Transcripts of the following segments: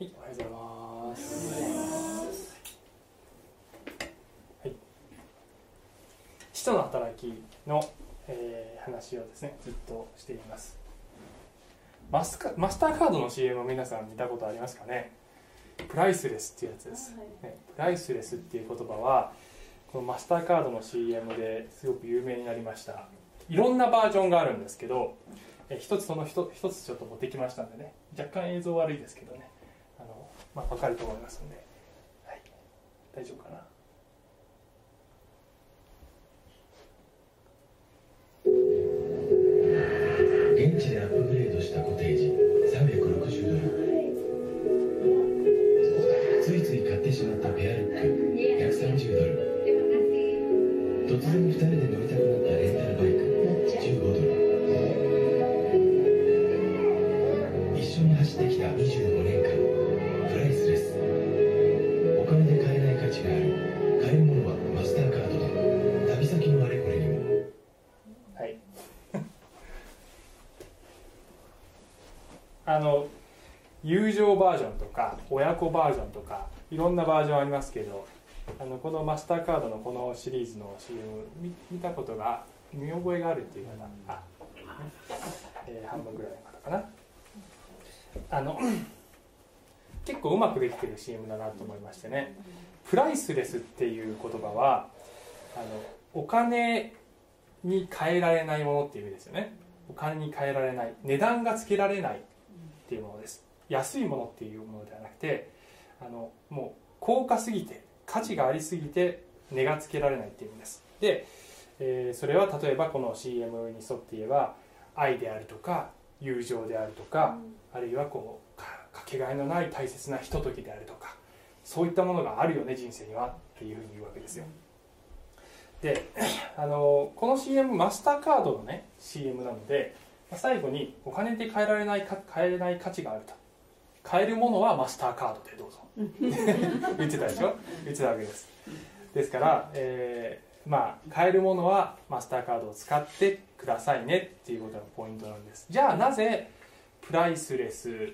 はい、おはようございます。はい。使徒の働きの、えー話をですね、ずっとしています。マスカマスターカードの CM を皆さん見たことありますかね？プライスレスっていうやつです、ね、プライスレスっていう言葉はこのマスターカードの CM ですごく有名になりましたいろんなバージョンがあるんですけどえ一つその一一つちょっと持ってきましたんでね若干映像悪いですけどねまあ、分かると思いますんで、はい、大丈夫かな？現地でアップグレードしたコテージ360ドル。ついつい買ってしまったペアルック130ドル。突然2人で乗りたくなったあの友情バージョンとか親子バージョンとかいろんなバージョンありますけどあのこのマスターカードのこのシリーズの CM 見見たことが見覚えがあるっていう方あ、えー半分ぐらいの方かな。あの 結構うまくできてる CM だなと思いましてね。プライスレスっていう言葉はあのお金に変えられないものっていう意味ですよね。お金に変えられない。値段がつけられない。っていうものです。安いものっていうものではなくてあのもう高価すぎて価値がありすぎて値がつけられないっていう意味です。で、えーそれは例えばこの CM に沿って言えば愛であるとか友情であるとか、あるいはこうかかけがえのない大切なひとときであるとかそういったものがあるよね人生にはっていうふうに言うわけですよ。であのこの CM マスターカードのね CM なのでまあ最後にお金で買えられないか買えない価値があると。買えるものはマスターカードでどうぞ。言ってたでしょ？言ってたわけです。ですから、えーまあ買えるものはマスターカードを使ってくださいねっていうことがポイントなんです。じゃあなぜプライスレス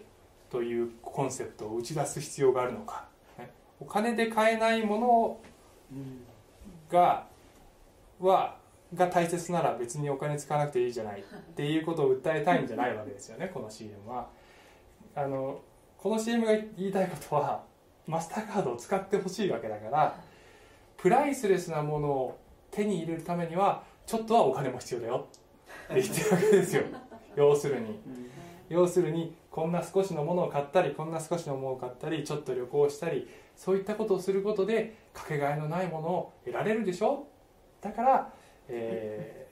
というコンセプトを打ち出す必要があるのか。ね。お金で買えないものがはが大切なら別にお金使わなくていいじゃない。っていうことを訴えたいんじゃないわけですよねこの CM は。あのこの CM が言いたいことはマスターカードを使ってほしいわけだからプライスレスなものを手に入れるためにはちょっとはお金も必要だよ。って言ってるわけですよ。要するに。要するにこんな少しのものを買ったりこんな少しのものを買ったりちょっと旅行したりそういったことをすることでかけがえのないものを得られるでしょ？だから、えー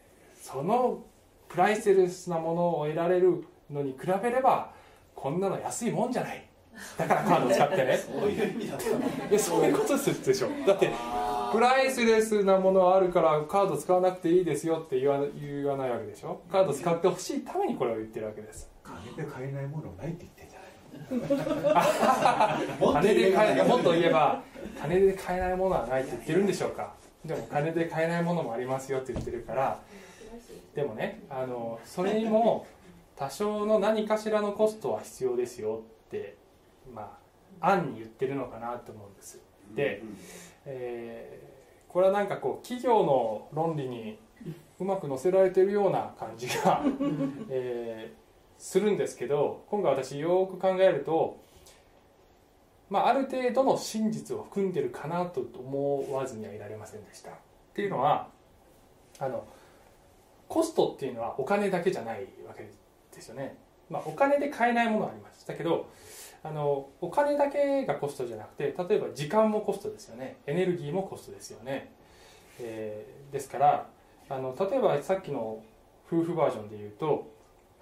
そのプライスレスなものを得られるのに比べればこんなの安いもんじゃない。だからカードを使ってね。そういう意味だったそういうことですでしょだってプライスレスなものあるからカード使わなくていいですよって言わ言わないわけでしょ。カード使ってほしいためにこれを言ってるわけです。金で買えないものないって言ってんじゃない。の金で買えもっと言えば金で買えないものはないって言ってるんでしょうかでも金で買えないものもありますよって言ってるからでもねあのそれにも 多少の何かしらのコストは必要ですよってまあ暗に言ってるのかなと思うんです。で、えーこれはなんかこう企業の論理にうまく載せられてるような感じが、えーするんですけど今回私よく考えると、まあ、ある程度の真実を含んでるかなと思わずにはいられませんでした。っていうのはあのコストっていうのはお金だけじゃないわけですよね、まあ、お金で買えないものはあります。だけどあのお金だけがコストじゃなくて例えば時間もコストですよね。エネルギーもコストですよね、えーですからあの例えばさっきの夫婦バージョンで言うと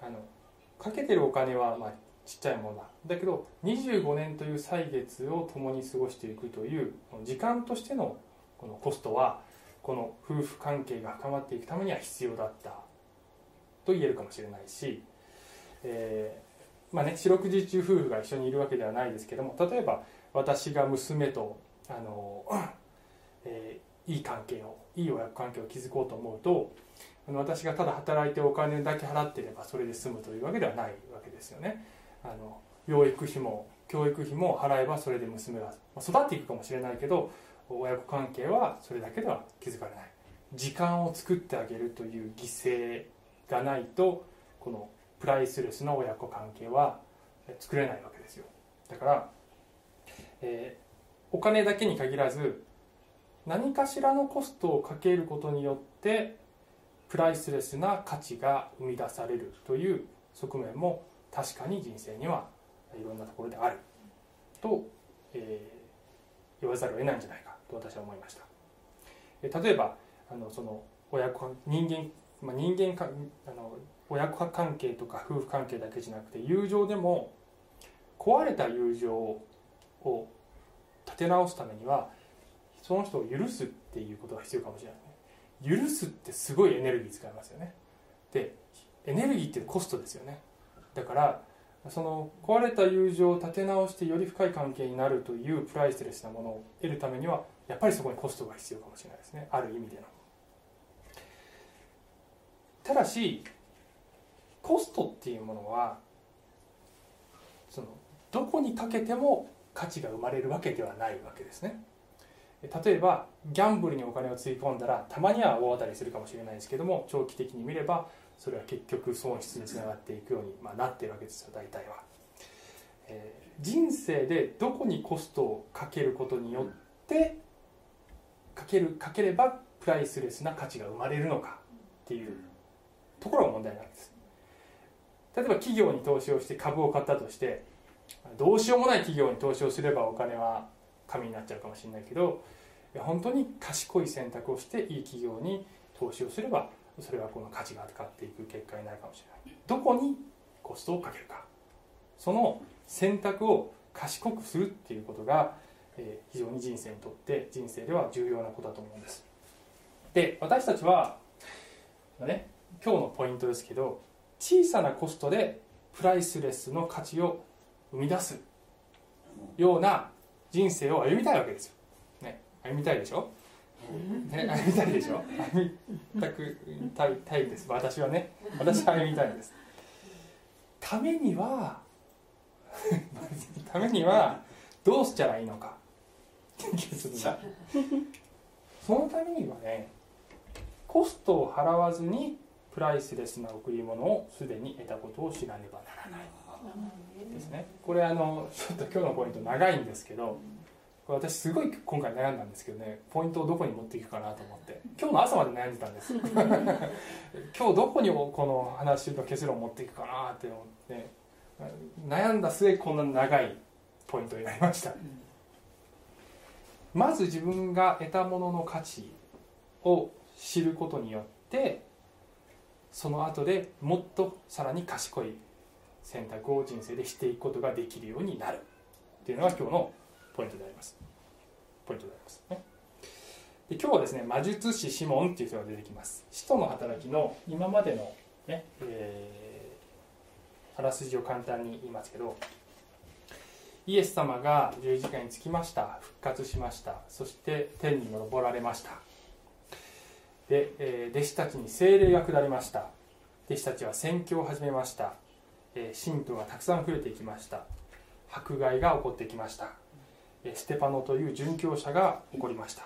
あのかけてるお金はまあちっちゃいものだだけど25年という歳月を共に過ごしていくという時間としてのこのコストはこの夫婦関係が深まっていくためには必要だったと言えるかもしれないし、えーまあね、四六時中夫婦が一緒にいるわけではないですけども例えば私が娘とあの、えーいい関係をいい親子関係を築こうと思うとあの私がただ働いてお金だけ払ってればそれで済むというわけではないわけですよね。あの養育費も教育費も払えばそれで娘は育っていくかもしれないけど親子関係はそれだけでは築かれない。時間を作ってあげるという犠牲がないとこのプライスレスな親子関係は作れないわけですよ。だから、えーお金だけに限らず何かしらのコストをかけることによってプライスレスな価値が生み出されるという側面も確かに人生にはいろんなところである。と、えー言わざるを得ないんじゃないかと私は思いました。えー例えばあのその親子人間、まあ、人間かあの親子関係とか夫婦関係だけじゃなくて友情でも壊れた友情を立て直すためにはその人を許すっていうことが必要かもしれないね。許すってすごいエネルギー使いますよね。でエネルギーってコストですよね。だからその壊れた友情を立て直してより深い関係になるというプライスレスなものを得るためにはやっぱりそこにコストが必要かもしれないですね。ある意味での。ただしコストっていうものはそのどこにかけても価値が生まれるわけではないわけですね。例えばギャンブルにお金をつぎ込んだらたまには大当たりするかもしれないですけども長期的に見ればそれは結局損失につながっていくように、まあ、なってるわけですよ大体は、えー人生でどこにコストをかけることによってかけるかければプライスレスな価値が生まれるのかっていうところが問題なんです。例えば企業に投資をして株を買ったとしてどうしようもない企業に投資をすればお金は紙になっちゃうかもしれないけど本当に賢い選択をしていい企業に投資をすればそれはこの価値が上がっていく結果になるかもしれない。どこにコストをかけるか。その選択を賢くするっていうことが、えー非常に人生にとって人生では重要なことだと思うんです。で私たちは、ね、今日のポイントですけど小さなコストでプライスレスの価値を生み出すような人生を歩みたいわけですよ、ね、歩みたいでしょ、ね、歩みたいでしょ？歩みたくたいたいです。私はね。私は歩みたいんです。ためには ためにはどうしたらいいのか。そのためにはねコストを払わずにプライスレスな贈り物をすでに得たことを知らねばならない。ですね。これあのちょっと今日のポイント長いんですけどこれ私すごい今回悩んだんですけどねポイントをどこに持っていくかなと思って。今日の朝まで悩んでたんです。今日どこにこの話の結論を持っていくかなって思って。悩んだ末こんな長いポイントになりました。まず自分が得たものの価値を知ることによってその後でもっとさらに賢い選択を人生でしていくことができるようになる。っていうのが今日のポイントであります。ポイントでありますね。で今日はですね魔術師シモンっていう人が出てきます。使徒の働きの今までのね、えーあらすじを簡単に言いますけどイエス様が十字架につきました復活しましたそして天に昇られました。で、えー弟子たちに聖霊が下りました。弟子たちは宣教を始めました、え信徒がたくさん増えていきました。迫害が起こってきました。ステパノという殉教者が起こりました。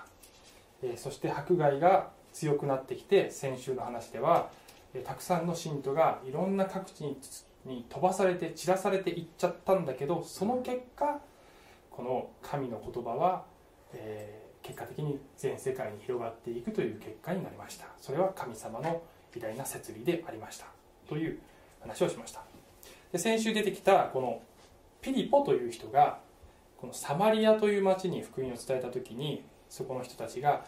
えそして迫害が強くなってきて先週の話ではえたくさんの信徒がいろんな各地に飛ばされて散らされていっちゃったんだけどその結果この神の言葉は、えー結果的に全世界に広がっていくという結果になりました。それは神様の偉大な摂理でありました。という話をしました。で先週出てきたこのピリポという人がこのサマリアという町に福音を伝えた時にそこの人たちが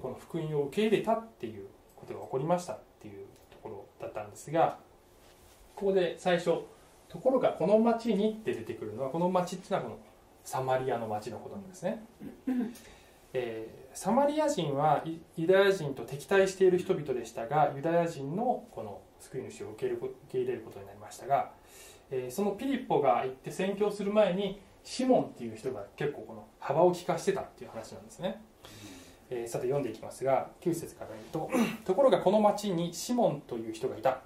この福音を受け入れたっていうことが起こりましたっていうところだったんですがここで最初ところがこの町にって出てくるのはこの町っていうのはこのサマリアの町のことなんですね、えーサマリア人はユユダヤ人と敵対している人々でしたがユダヤ人のこの救い主を受け入れる受け入れることになりましたが、えーそのピリポが行って宣教する前にシモンっていう人が結構この幅を利かしてたっていう話なんですね、えーさて読んでいきますが9節から言うと ところがこの町にシモンという人がいた。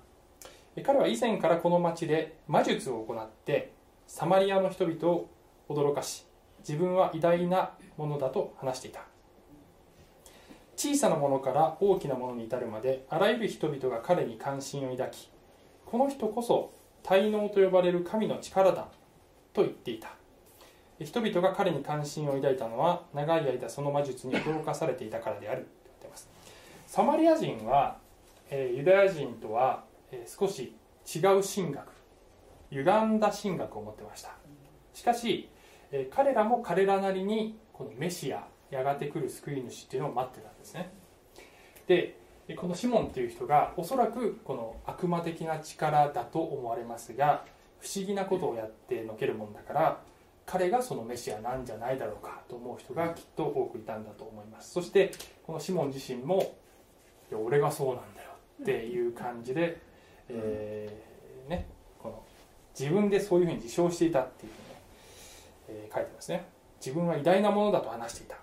え彼は以前からこの町で魔術を行ってサマリアの人々を驚かし自分は偉大なものだと話していた。小さなものから大きなものに至るまであらゆる人々が彼に関心を抱きこの人こそ滞納と呼ばれる神の力だと言っていた人々が彼に関心を抱いたのは長い間その魔術に驚かされていたからであると言ってます。サマリア人は、えーユダヤ人とは、えー少し違う神学歪んだ神学を持ってました。しかし、えー彼らも彼らなりにこのメシアやがて来る救い主っていうのを待ってたんですね。でこのシモンっていう人がおそらくこの悪魔的な力だと思われますが不思議なことをやってのけるもんだから彼がそのメシアなんじゃないだろうかと思う人がきっと多くいたんだと思います。そしてこのシモン自身も「いや俺がそうなんだよ」っていう感じで、えーね、この自分でそういうふうに自称していたっていうふうにね、えー書いてますね。自分は偉大なものだと話していた。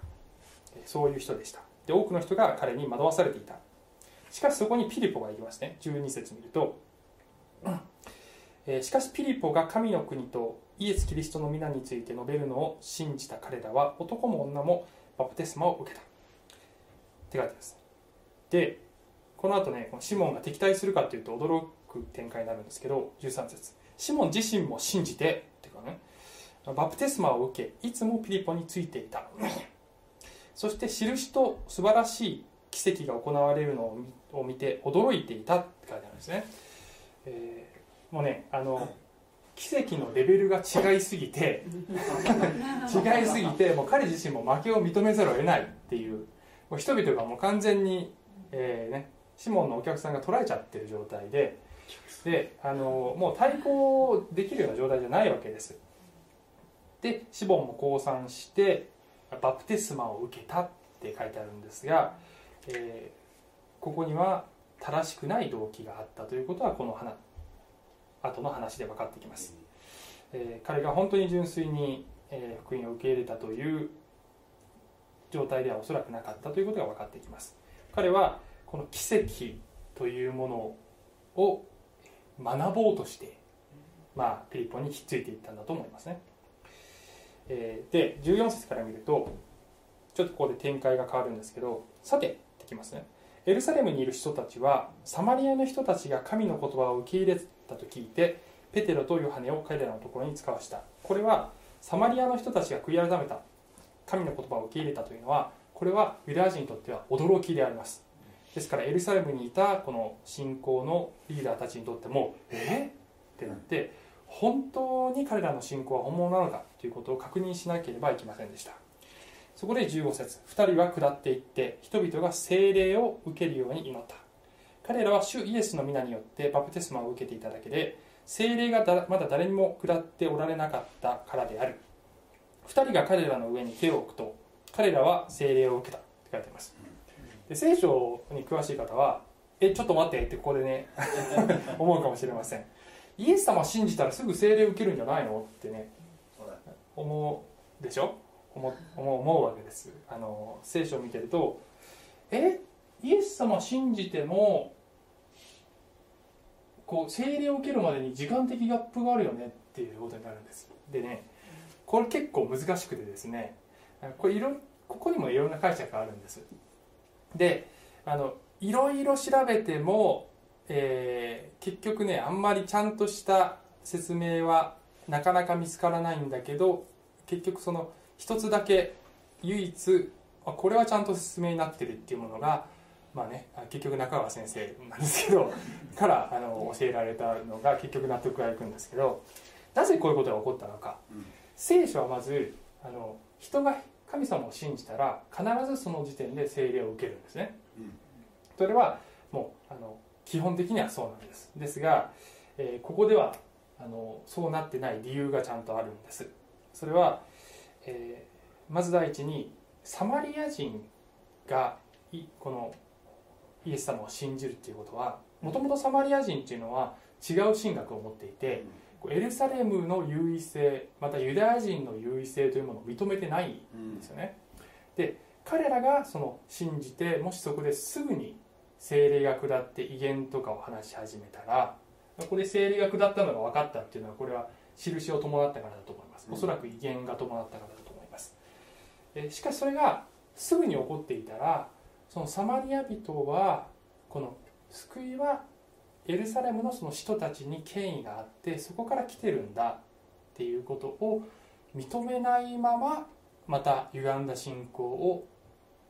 えーそういう人でした。で多くの人が彼に惑わされていた。しかしそこにピリポがいますね。12節見ると、うんえーしかしピリポが神の国とイエス・キリストの皆について述べるのを信じた彼らは男も女もバプテスマを受けた。って書いてます。でこの後ねこのシモンが敵対するかというと驚く展開になるんですけど13節。シモン自身も信じてっていうかねバプテスマを受けいつもピリポについていた。そして印と素晴らしい奇跡が行われるのを見を見て驚いていたって書いてあるんですね、えーもうねあの奇跡のレベルが違いすぎて 違いすぎてもう彼自身も負けを認めざるを得ないっていう。もう人々がもう完全に、えーね、シモンのお客さんが捉えちゃってる状態でであのもう対抗できるような状態じゃないわけです。でシボンも降参してバプテスマを受けたって書いてあるんですが、えーここには正しくない動機があったということはこの話後の話で分かってきます、えー彼が本当に純粋に、えー福音を受け入れたという状態ではおそらくなかったということが分かってきます。彼はこの奇跡というものを学ぼうとして、まあ、ピリポにひっついていったんだと思いますね、えーで14節から見るとちょっとここで展開が変わるんですけどさてってきますね。エルサレムにいる人たちはサマリアの人たちが神の言葉を受け入れたと聞いてペテロとヨハネを彼らのところに使わした。これはサマリアの人たちが悔い改めた。神の言葉を受け入れたというのはこれはユダヤ人にとっては驚きであります。ですからエルサレムにいたこの信仰のリーダーたちにとってもえ？ってなって本当に彼らの信仰は本物なのか？ということを確認しなければいけませんでした。そこで15節2人は下っていって人々が聖霊を受けるように祈った。彼らは主イエスの皆によってバプテスマを受けていただけで聖霊がだまだ誰にも下っておられなかったからである。2人が彼らの上に手を置くと彼らは聖霊を受けたって書いてあります。で聖書に詳しい方はえちょっと待ってってここでね 思うかもしれません。イエス様信じたらすぐ聖霊受けるんじゃないの？ってね思うでしょ？思思うわけです。あの聖書を見てるとえイエス様信じてもこう聖霊を受けるまでに時間的ギャップがあるよねっていうことになるんです。でねこれ結構難しくてですねこれいろここにもいろんな解釈があるんです。であのいろいろ調べても、えー結局ねあんまりちゃんとした説明はなかなか見つからないんだけど結局その一つだけ唯一これはちゃんと説明になってるっていうものがまあねあ結局中川先生なんですけど からあの教えられたのが結局納得がいくんですけどなぜこういうことが起こったのか、うん。聖書はまずあの人が神様を信じたら必ずその時点で聖霊を受けるんですね、うん。それはもうあの基本的にはそうなんです。ですが、えーここではあのそうなってない理由がちゃんとあるんです。それは、えーまず第一にサマリア人がいこのイエス様を信じるっていうことはもともとサマリア人っていうのは違う神学を持っていてエルサレムの優位性またユダヤ人の優位性というものを認めてないんうんですよね。で彼らがその信じてもしそこですぐに精霊が下って威厳とかを話し始めたらこれ生理学だったのが分かったっていうのはこれは印を伴ったからだと思います。おそらく威厳が伴ったからだと思います。えしかしそれがすぐに起こっていたらそのサマリア人はこの救いはエルサレムのその人たちに権威があってそこから来てるんだっていうことを認めないまままた歪んだ信仰を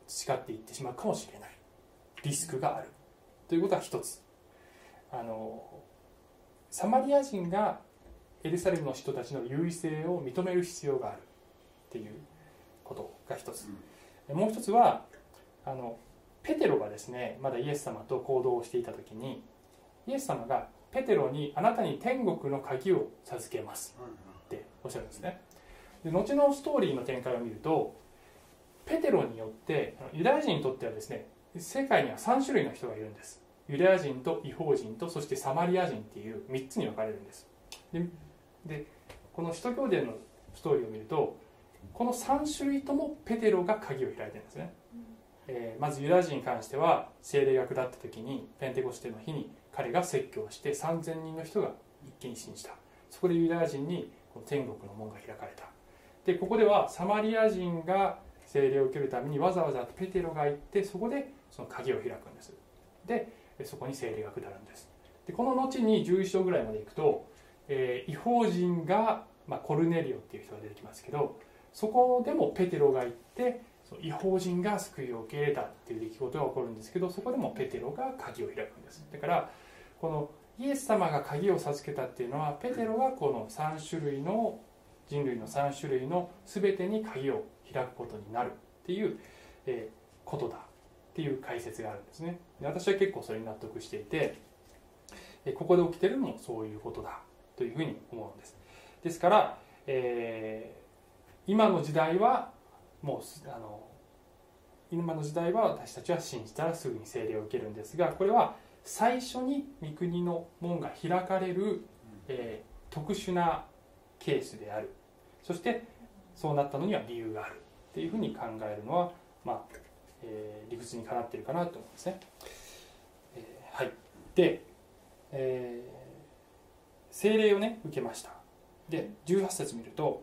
培っていってしまうかもしれない。リスクがある。ということは一つ。あのサマリア人がエルサレムの人たちの優位性を認める必要があるっていうことが一つ、もう一つはあのペテロがですねまだイエス様と行動をしていた時にイエス様がペテロにあなたに天国の鍵を授けますっておっしゃるんですね。で後のストーリーの展開を見るとペテロによってユダヤ人にとってはですね世界には3種類の人がいるんです。ユダヤ人と違法人とそしてサマリア人っていう3つに分かれるんです。でこの使徒行伝のストーリーを見るとこの3種類ともペテロが鍵を開いてるんですね、えーまずユダヤ人に関しては聖霊が下った時にペンテコステの日に彼が説教して3000人の人が一気に信じた。そこでユダヤ人にこの天国の門が開かれた。でここではサマリア人が聖霊を受けるためにわざわざペテロが行ってそこでその鍵を開くんです。でそこに聖霊が下るんです。でこの後に11章ぐらいまで行くと、えー違法人が、まあ、コルネリオっていう人が出てきますけどそこでもペテロが行って違法人が救いを受け入れたっていう出来事が起こるんですけどそこでもペテロが鍵を開くんです。だからこのイエス様が鍵を授けたっていうのはペテロがこの3種類の人類の3種類の全てに鍵を開くことになるっていう、えーことだっていう解説があるんですね。で私は結構それに納得していてえここで起きてるのもそういうことだというふうに思うんです。ですから、えー今の時代はもうあの今の時代は私たちは信じたらすぐに聖霊を受けるんですがこれは最初に御国の門が開かれる、えー特殊なケースである。そしてそうなったのには理由があるっていうふうに考えるのは、まあえー理屈にかなっているかなと思うんですね。えーはい、で、えー聖霊をね受けました。で18節見ると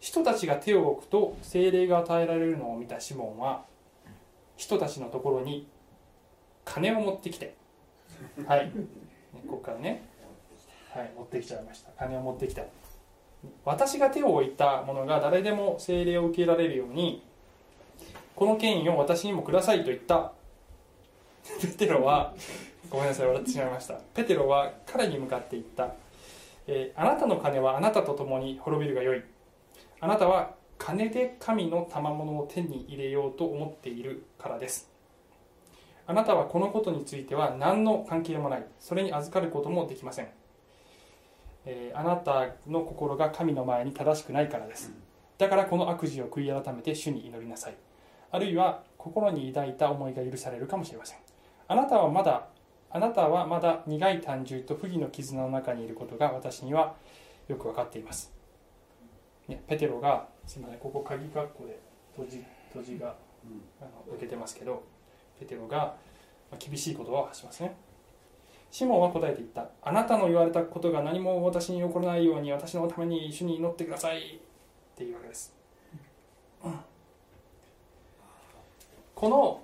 人たちが手を置くと聖霊が与えられるのを見たシモンは人たちのところに金を持ってきて。はい、ねここからね、はい、持ってきちゃいました。金を持ってきた。私が手を置いたものが誰でも聖霊を受けられるようにこの権威を私にもくださいと言った。ペテロはごめんなさい笑ってしまいました。ペテロは彼に向かって言った、えーあなたの金はあなたと共に滅びるがよい。あなたは金で神の賜物を手に入れようと思っているからです。あなたはこのことについては何の関係もない。それに預かることもできません、えーあなたの心が神の前に正しくないからです。だからこの悪事を悔い改めて主に祈りなさい。あるいは心に抱いた思いが許されるかもしれません。あなたはまだあなたはまだ苦い単純と不義の絆の中にいることが私にはよく分かっています、ね、ペテロがすみませんここ鍵括弧で閉じ閉じがあの受けてますけどペテロがまあ厳しい言葉を発しますね。シモンは答えて言った。あなたの言われたことが何も私に起こらないように私のために主に祈ってください。っていうわけです、うん。この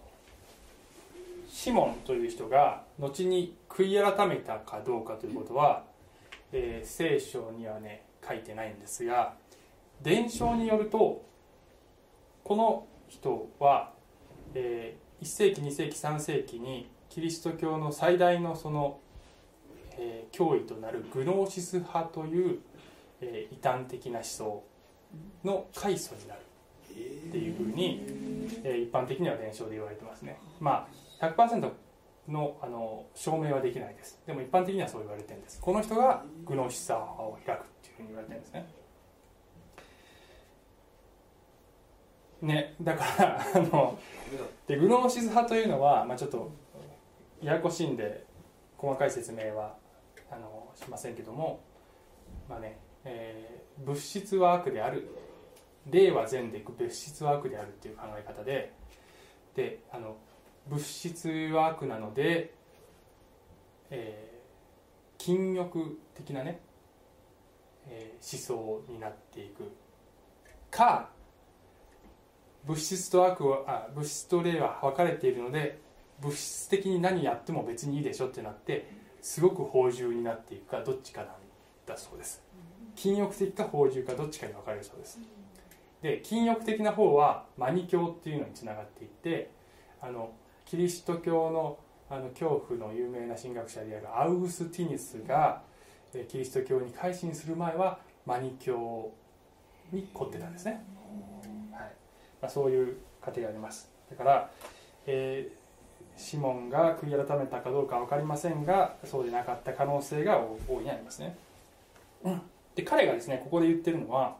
シモンという人が後に悔い改めたかどうかということは、えー聖書にはね書いてないんですが伝承によるとこの人は、えー1世紀2世紀3世紀にキリスト教の最大のその、えー脅威となるグノーシス派という、えー異端的な思想の開祖になる。っていうふうに、えー一般的には伝承で言われてますね。まあ100%のあの証明はできないです。でも一般的にはそう言われてるんです。この人がグノーシス派を開くっていうふうに言われてるんですね。ねだからあのでグノーシス派というのは、まあ、ちょっとややこしいんで細かい説明はあのしませんけどもまあね、えー物質は悪である。霊は善で物質は悪であるっていう考え方でであの物質は悪なので、えー禁欲的なね、えー思想になっていく。か物質と悪はあ物質と霊は分かれているので物質的に何やっても別にいいでしょってなってすごく放縦になっていくかどっちかなんだそうです。禁欲的か放縦かどっちかに分かれるそうです。で禁欲的な方はマニ教っていうのにつながっていてあのキリスト教のあの恐怖の有名な神学者であるアウグスティニスがキリスト教に改心する前はマニ教に凝ってたんですね、まあ、そういう過程があります。だから、えーシモンが悔い改めたかどうか分かりませんがそうでなかった可能性が大いにありますね、うん、で彼がですねここで言ってるのは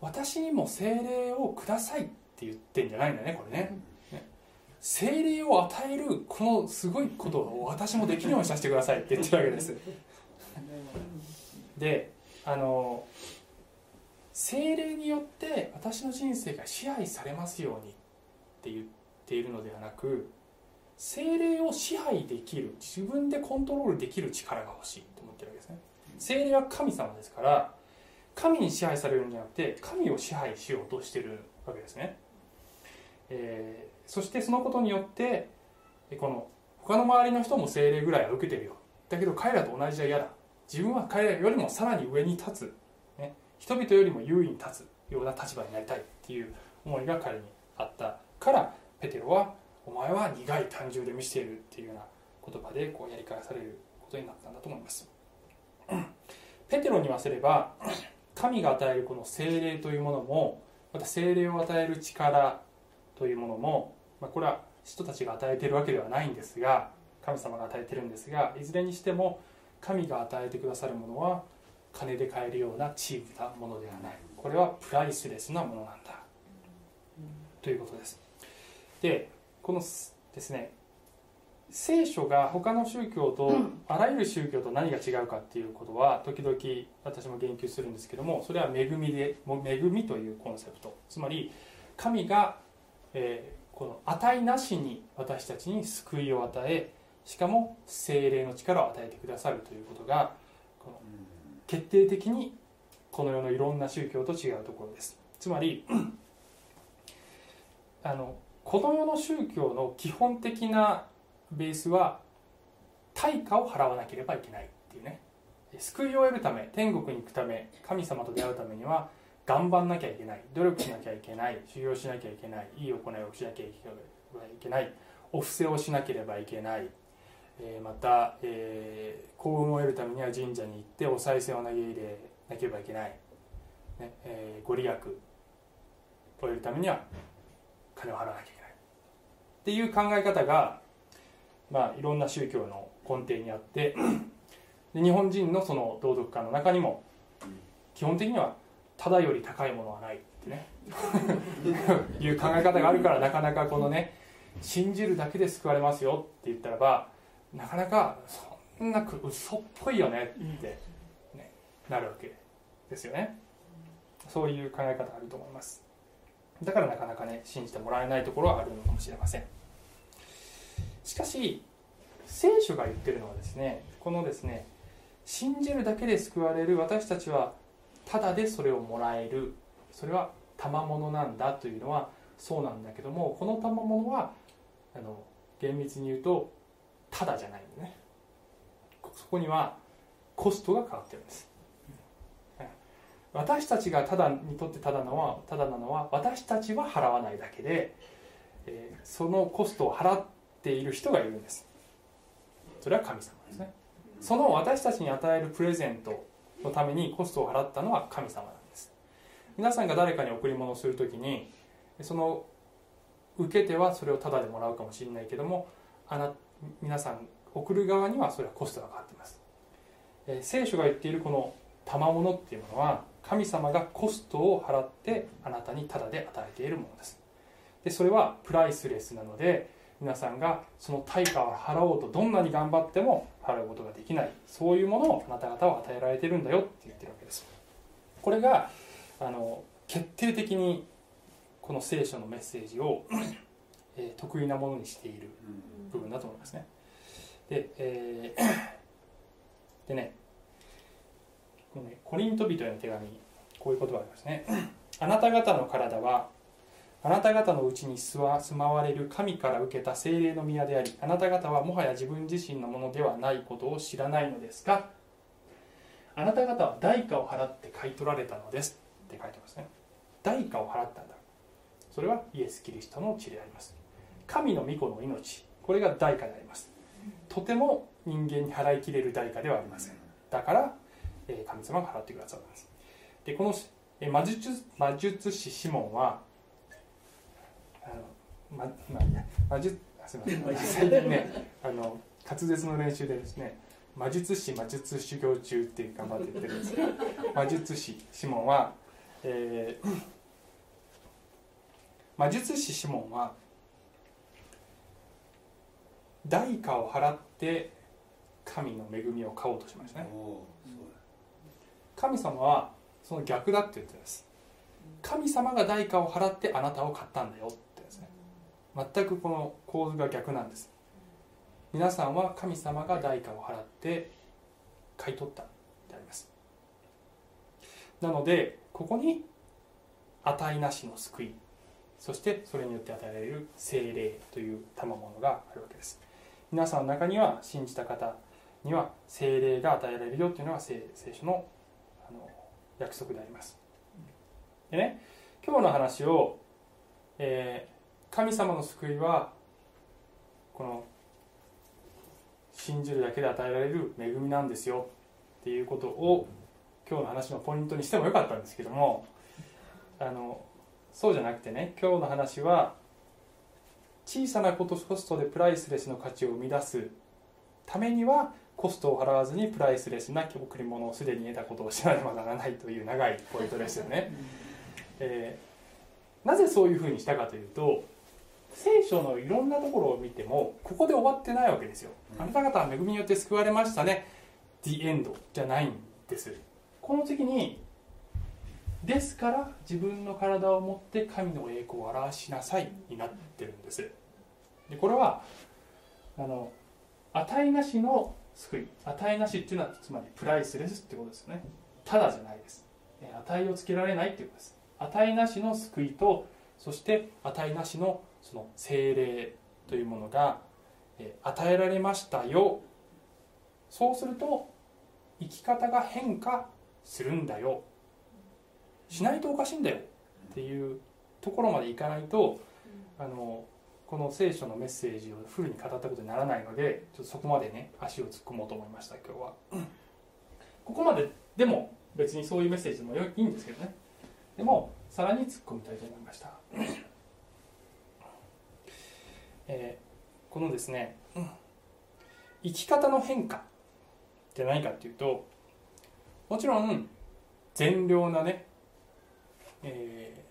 私にも精霊をくださいって言ってんじゃないんだよねこれね。ね精霊を与えるこのすごいことを私もできるようにさせてくださいって言ってるわけです。であの精霊によって私の人生が支配されますようにって言っているのではなく精霊を支配できる自分でコントロールできる力が欲しいと思ってるわけですね。精霊は神様ですから神に支配されるんじゃなくて神を支配しようとしてるわけですね、えーそしてそのことによってこの他の周りの人も精霊ぐらいは受けてるよ。だけど彼らと同じじゃ嫌だ。自分は彼らよりもさらに上に立つ、人々よりも優位に立つような立場になりたいっていう思いが彼にあったからペテロは「お前は苦い単純で見せている」っていうような言葉でこうやり返されることになったんだと思います。ペテロに言わせれば神が与えるこの精霊というものもまた精霊を与える力というものも、まあ、これは人たちが与えているわけではないんですが神様が与えてるんですがいずれにしても神が与えてくださるものは金で買えるようなチープなものではない。これはプライスレスなものなんだ。ということです。でこのですね聖書が他の宗教とあらゆる宗教と何が違うかっていうことは時々私も言及するんですけどもそれは恵みでも恵みというコンセプト。つまり神が、えーこの値なしに私たちに救いを与えしかも精霊の力を与えてくださるということが決定的にこの世のいろんな宗教と違うところです。つまりあのこの世の宗教の基本的なベースは対価を払わなければいけないっていうね。救いを得るため天国に行くため神様と出会うためには頑張んなきゃいけない。努力しなきゃいけない。修行しなきゃいけない。いい行いをしなきゃいけない。お布施をしなければいけない、えーまた、えー幸運を得るためには神社に行ってお賽銭を投げ入れなければいけない、ねえーご利益を得るためには金を払わなきゃいけない。っていう考え方が、まあ、いろんな宗教の根底にあってで日本人のその道徳観の中にも基本的にはただより高いものはない。ってね。いう考え方があるからなかなかこのね信じるだけで救われますよって言ったらばなかなかそんなく嘘っぽいよねって、ね、なるわけですよね。そういう考え方あると思います。だからなかなかね信じてもらえないところはあるのかもしれません。しかし聖書が言ってるのはですねこのですね信じるだけで救われる私たちはただでそれをもらえるそれは賜物なんだというのはそうなんだけどもこの賜物はあの厳密に言うとただじゃないんだね。そこにはコストがかかってるんです。私たちがただにとってただのはただなのは私たちは払わないだけで、えーそのコストを払っている人がいるんです。それは神様ですね。その私たちに与えるプレゼントのためにコストを払ったのは神様なんです。皆さんが誰かに贈り物をするときにその受け手はそれをタダでもらうかもしれないけどもあな皆さん送る側にはそれはコストがかかっています、え聖書が言っているこの賜物っていうものは神様がコストを払ってあなたにタダで与えているものです。でそれはプライスレスなので皆さんがその対価を払おうとどんなに頑張っても払うことができない。そういうものをあなた方は与えられてるんだよって言ってるわけです。これがあの決定的にこの聖書のメッセージを、えー得意なものにしている部分だと思いますね。で、えーでねこのねコリント人への手紙こういう言葉がありますね。あなた方の体はあなた方のうちに住まわれる神から受けた精霊の宮でありあなた方はもはや自分自身のものではないことを知らないのですか？あなた方は代価を払って買い取られたのですって書いてますね。代価を払ったんだ。それはイエス・キリストの血であります神の御子の命これが代価であります。とても人間に払いきれる代価ではありません。だから、えー神様が払ってくださるんです。でこのえー魔術魔術師シモンはあの、ままあ魔術あすみません。最近ねあの滑舌の練習でですね魔術師魔術修行中って頑張って言ってるんですけど 魔術師シモンは、えー魔術師シモンは代価を払って神の恵みを買おうとしましたね。神様はその逆だって言ってです。神様が代価を払ってあなたを買ったんだよってですね。全くこの構図が逆なんです。皆さんは神様が代価を払って買い取ったであります。なのでここに値なしの救いそしてそれによって与えられる精霊という賜物があるわけです皆さんの中には信じた方には精霊が与えられるよというのが聖聖書のあの約束であります。でね今日の話を、えー神様の救いはこの信じるだけで与えられる恵みなんですよっていうことを今日の話のポイントにしてもよかったんですけどもあのそうじゃなくてね今日の話は小さなコストでプライスレスの価値を生み出すためにはコストを払わずにプライスレスな贈り物をすでに得たことを知らねばならないという長いポイントですよね、えーなぜそういうふうにしたかというと聖書のいろんなところを見てもここで終わってないわけですよ、あなた方は恵みによって救われましたね。The end じゃないんです。この次にですから自分の体を持って神の栄光を表しなさいになってるんです。でこれはあの値なしの救い。値なしっていうのはつまりプライスレスってことですよね。ただじゃないです。値をつけられないっていうことです。値なしの救いとそして値なしのその精霊というものが与えられましたよ。そうすると生き方が変化するんだよ。しないとおかしいんだよ。っていうところまでいかないとあのこの聖書のメッセージをフルに語ったことにならないのでちょっとそこまでね足を突っ込もうと思いました今日は。ここまででも別にそういうメッセージでもいいんですけどね。でもさらに突っ込みたいと思いました、えーこのですね生き方の変化って何かっていうともちろん善良なね、えー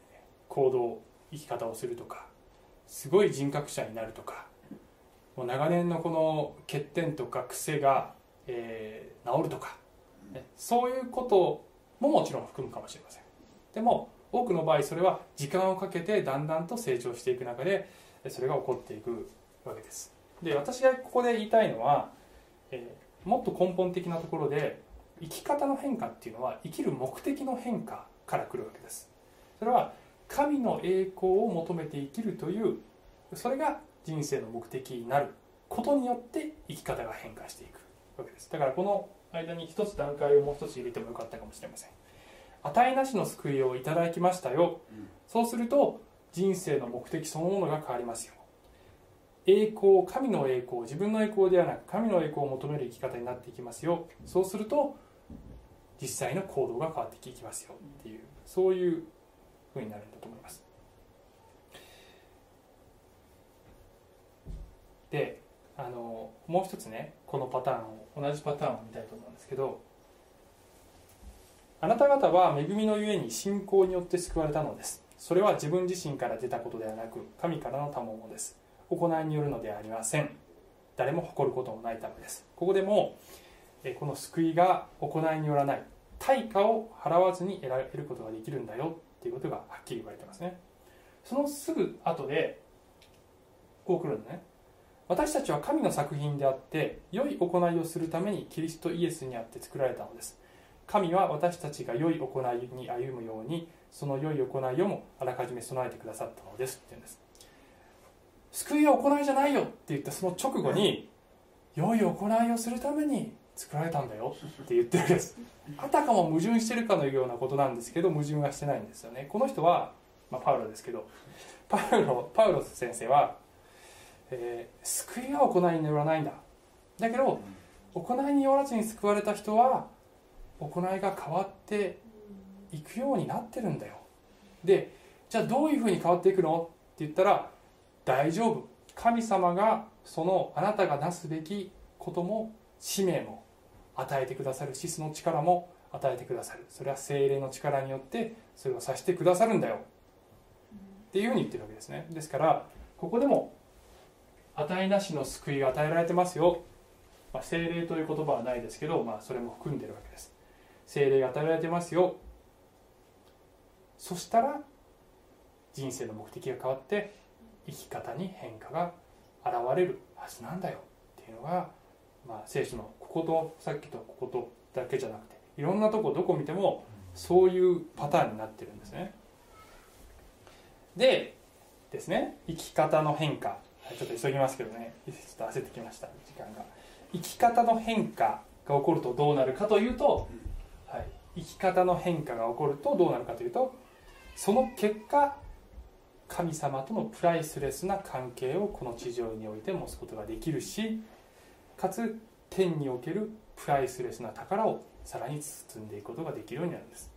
行動生き方をするとかすごい人格者になるとかもう長年のこの欠点とか癖が、えー治るとか、ねそういうことももちろん含むかもしれません。でも多くの場合それは時間をかけてだんだんと成長していく中でそれが起こっていくわけです。で私がここで言いたいのは、えーもっと根本的なところで生き方の変化っていうのは生きる目的の変化から来るわけです。それは神の栄光を求めて生きるというそれが人生の目的になることによって生き方が変化していくわけです。だからこの間に一つ段階をもう一つ入れてもよかったかもしれません。値なしの救いをいただきましたよ、そうすると人生の目的そのものが変わりますよ。栄光神の栄光自分の栄光ではなく神の栄光を求める生き方になっていきますよ。そうすると実際の行動が変わっていきますよっていうそういうふうになるんだと思います。であのもう一つねこのパターンを同じパターンを見たいと思うんですけどあなた方は恵みのゆえに信仰によって救われたのです。それは自分自身から出たことではなく神からの賜物です。行いによるのではありません。誰も誇ることもないためです。ここでもえこの救いが行いによらない。対価を払わずに得られることができるんだよ。っていうことがはっきり言われてますね。そのすぐ後でこう来るのね。私たちは神の作品であって良い行いをするためにキリストイエスにあって作られたのです。神は私たちが良い行いに歩むようにその良い行いをもあらかじめ備えてくださったのですって言うんです。救いは行いじゃないよって言ったその直後に良い行いをするために作られたんだよって言ってるわけですあたかも矛盾してるかのようなことなんですけど矛盾はしてないんですよね。この人は、まあ、パウロですけどパウロパウロ先生は、えー救いは行いによらないんだ。だけど行いによらずに救われた人は行いが変わっていくようになってるんだよ。でじゃあどういうふうに変わっていくの？って言ったら大丈夫。神様がそのあなたがなすべきことも使命も与えてくださるしその力も与えてくださる。それは精霊の力によってそれをさしてくださるんだよ。っていうふうに言ってるわけですね。ですからここでも値なしの救いが与えられてますよ、まあ、精霊という言葉はないですけど、まあ、それも含んでるわけです。精霊が与えられてますよ。そしたら人生の目的が変わって生き方に変化が現れるはずなんだよ。っていうのが、まあ、聖書のこことさっきとこことだけじゃなくていろんなとこどこ見てもそういうパターンになってるんですね。でですね生き方の変化。ちょっと急ぎますけどね。ちょっと焦ってきました。時間が。生き方の変化が起こるとどうなるかというと、はい、生き方の変化が起こるとどうなるかというとその結果神様とのプライスレスな関係をこの地上において持つことができるしかつ天におけるプライスレスな宝をさらに包んでいくことができるようになるんです。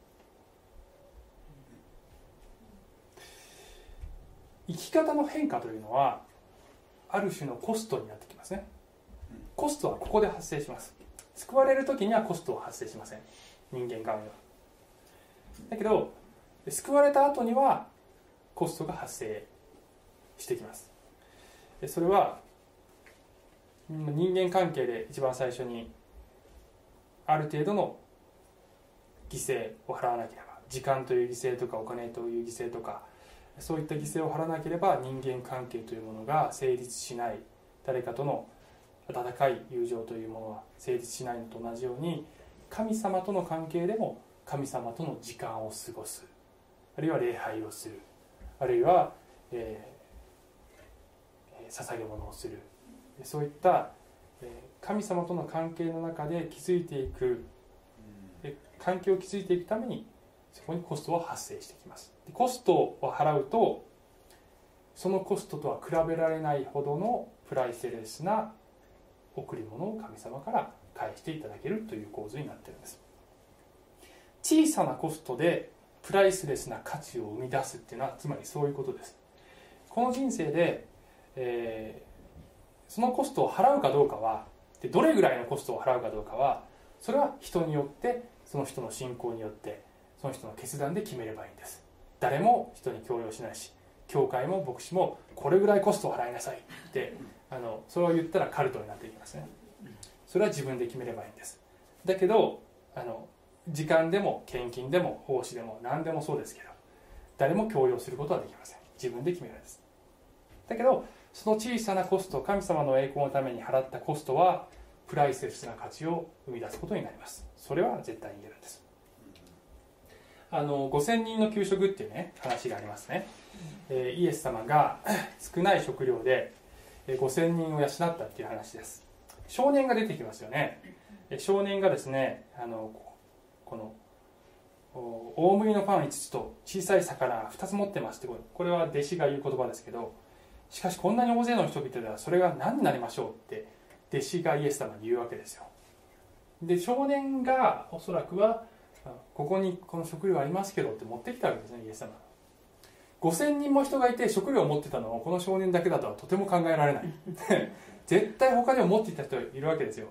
生き方の変化というのはある種のコストになってきますね。コストはここで発生します。救われる時にはコストは発生しません。人間側には。だけど救われた後にはコストが発生してきます。それは人間関係で一番最初にある程度の犠牲を払わなければ時間という犠牲とかお金という犠牲とかそういった犠牲を払わなければ人間関係というものが成立しない誰かとの温かい友情というものは成立しないのと同じように神様との関係でも神様との時間を過ごす。あるいは礼拝をする。あるいは、えー、捧げ物をする。そういった神様との関係の中で築いていく。関係を築いていくためにそこにコストは発生してきます。でコストを払うとそのコストとは比べられないほどのプライスレスな贈り物を神様から返していただけるという構図になっているんです。小さなコストでプライスレスな価値を生み出すっていうのはつまりそういうことです。この人生で、えー、そのコストを払うかどうかはでどれぐらいのコストを払うかどうかはそれは人によってその人の信仰によってその人の決断で決めればいいんです。誰も人に強要しないし教会も牧師もこれぐらいコストを払いなさいってあのそれを言ったらカルトになっていきますね。それは自分で決めればいいんです。だけどあの時間でも献金でも奉仕でも何でもそうですけど誰も強要することはできません。自分で決めるんです。だけどその小さなコスト神様の栄光のために払ったコストはプライスレスな価値を生み出すことになります。それは絶対に言えるんです。あの5000人の給食っていうね話がありますね、えー、イエス様が 少ない食料で5000人を養ったっていう話です。少年が出てきますよね。少年がですねあのこの大麦のパン5つと小さい魚2つ持ってますってこれは弟子が言う言葉ですけどしかしこんなに大勢の人々ではそれが何になりましょうって弟子がイエス様に言うわけですよ。で少年がおそらくはここにこの食料ありますけどって持ってきたわけですねイエス様。5000人も人がいて食料を持ってたのはこの少年だけだとはとても考えられない。絶対他にも持っていた人いるわけですよ。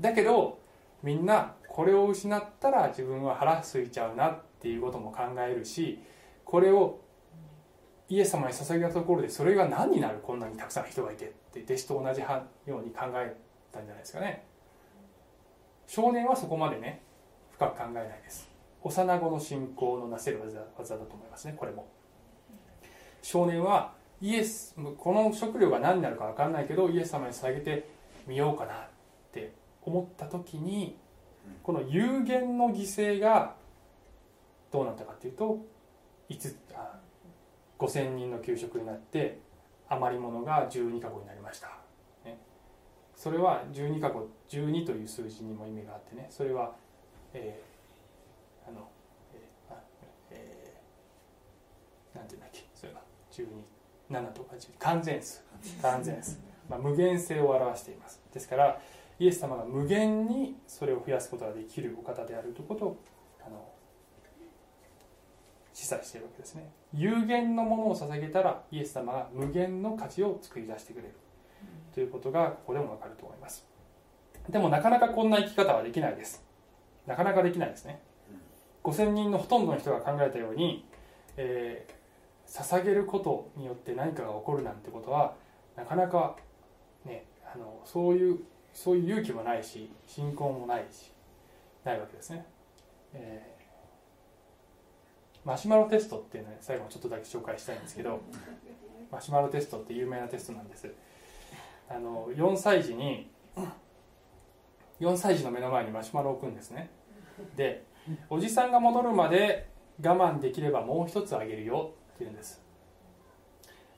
だけどみんなこれを失ったら自分は腹空いちゃうなっていうことも考えるしこれをイエス様に捧げたところでそれが何になるこんなにたくさん人がいて？って弟子と同じように考えたんじゃないですかね。少年はそこまでね深く考えないです。幼子の信仰のなせる技だと思いますね。これも。少年はイエスこの食料が何になるか分からないけどイエス様に捧げてみようかなって思った時にこの有限の犠牲がどうなったかっていうと5つあ5000人の給食になって余り物が12かごになりました、ね、それは12かご12という数字にも意味があってね。それは、えー、あの、えーえー、なんていうんだっけ。それは127とか10完全数。完全数、まあ、無限性を表しています。ですからイエス様が無限にそれを増やすことができるお方であるということを示唆しているわけですね。有限のものを捧げたらイエス様が無限の価値を作り出してくれる。ということがここでもわかると思います。でもなかなかこんな生き方はできないです。なかなかできないですね。5000人のほとんどの人が考えたように、えー、捧げることによって何かが起こるなんてことはなかなかねあのそういうそういう勇気もないし信仰もないしないわけですね、えー、マシュマロテストっていうのを最後ちょっとだけ紹介したいんですけどマシュマロテストって有名なテストなんです。あの4歳児に4歳児の目の前にマシュマロを置くんですね。でおじさんが戻るまで我慢できればもう一つあげるよって言うんです。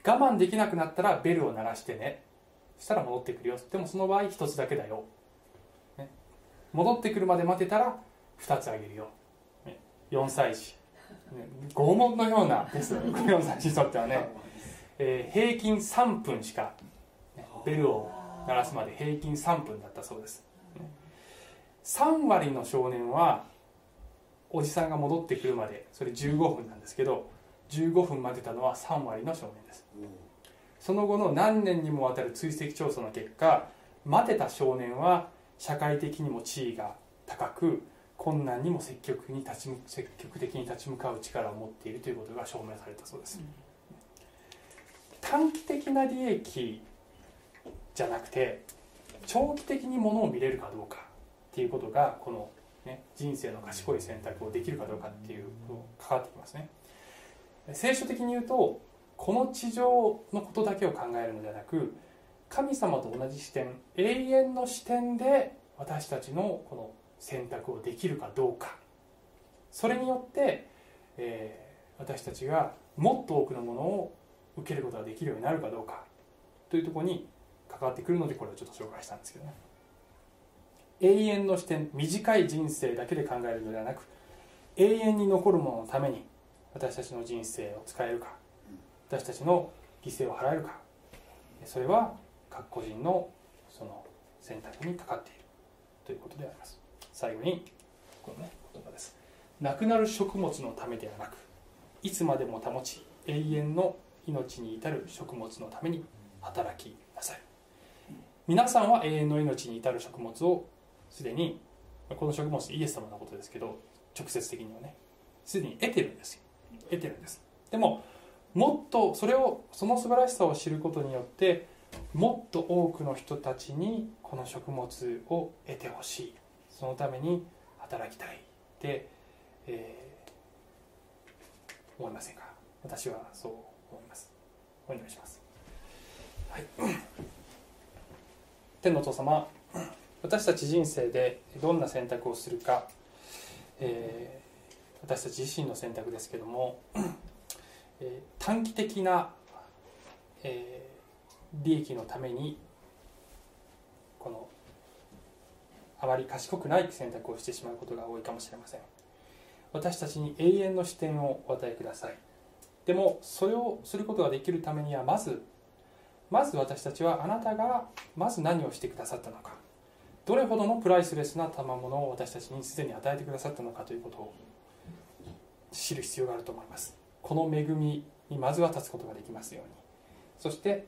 我慢できなくなったらベルを鳴らしてね。そしたら戻ってくるよ。でもその場合一つだけだよ、ね、戻ってくるまで待てたら2つあげるよ、ね、4歳児、ね、拷問のようなです。4歳児にとってはね、えー、平均3分しか、ね、ベルを鳴らすまで平均3分だったそうです、ね、3割の少年はおじさんが戻ってくるまでそれ15分なんですけど15分待てたのは3割の少年です。その後の何年にもわたる追跡調査の結果待てた少年は社会的にも地位が高く困難にも積極に立ち積極的に立ち向かう力を持っているということが証明されたそうです、うん、短期的な利益じゃなくて長期的にものを見れるかどうかっていうことがこの、ね、人生の賢い選択をできるかどうかっていうこと関わってきますね。聖書的に言うとこの地上のことだけを考えるのではなく神様と同じ視点永遠の視点で私たちのこの選択をできるかどうか。それによって、えー、私たちがもっと多くのものを受けることができるようになるかどうか。というところに関わってくるのでこれをちょっと紹介したんですけどね。永遠の視点短い人生だけで考えるのではなく永遠に残るもののために私たちの人生を使えるか私たちの犠牲を払えるかそれは各個人のその選択にかかっている。ということであります。最後にこのね言葉です。なくなる食物のためではなくいつまでも保ち永遠の命に至る食物のために働きなさい。皆さんは永遠の命に至る食物をすでにこの食物イエス様のことですけど直接的にはねすでに得てるんですよ。得てるんです。でももっとそれをその素晴らしさを知ることによってもっと多くの人たちにこの食物を得てほしい。そのために働きたいって、えー、思いませんか？私はそう思います。お願いします、はい、天のお父様私たち人生でどんな選択をするか、えー、私たち自身の選択ですけども え短期的な、え利益のためにこのあまり賢くない選択をしてしまうことが多いかもしれません。私たちに永遠の視点をお与えください。でもそれをすることができるためにはまずまず私たちはあなたがまず何をしてくださったのか。どれほどのプライスレスな賜物を私たちにすでに与えてくださったのかということを知る必要があると思います。この恵みにまずは立つことができますように。そして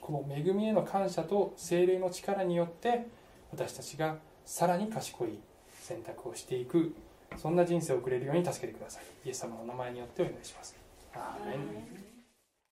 この恵みへの感謝と精霊の力によって私たちがさらに賢い選択をしていくそんな人生を送れるように助けてください。イエス様の名前によってお願いします。アーメン。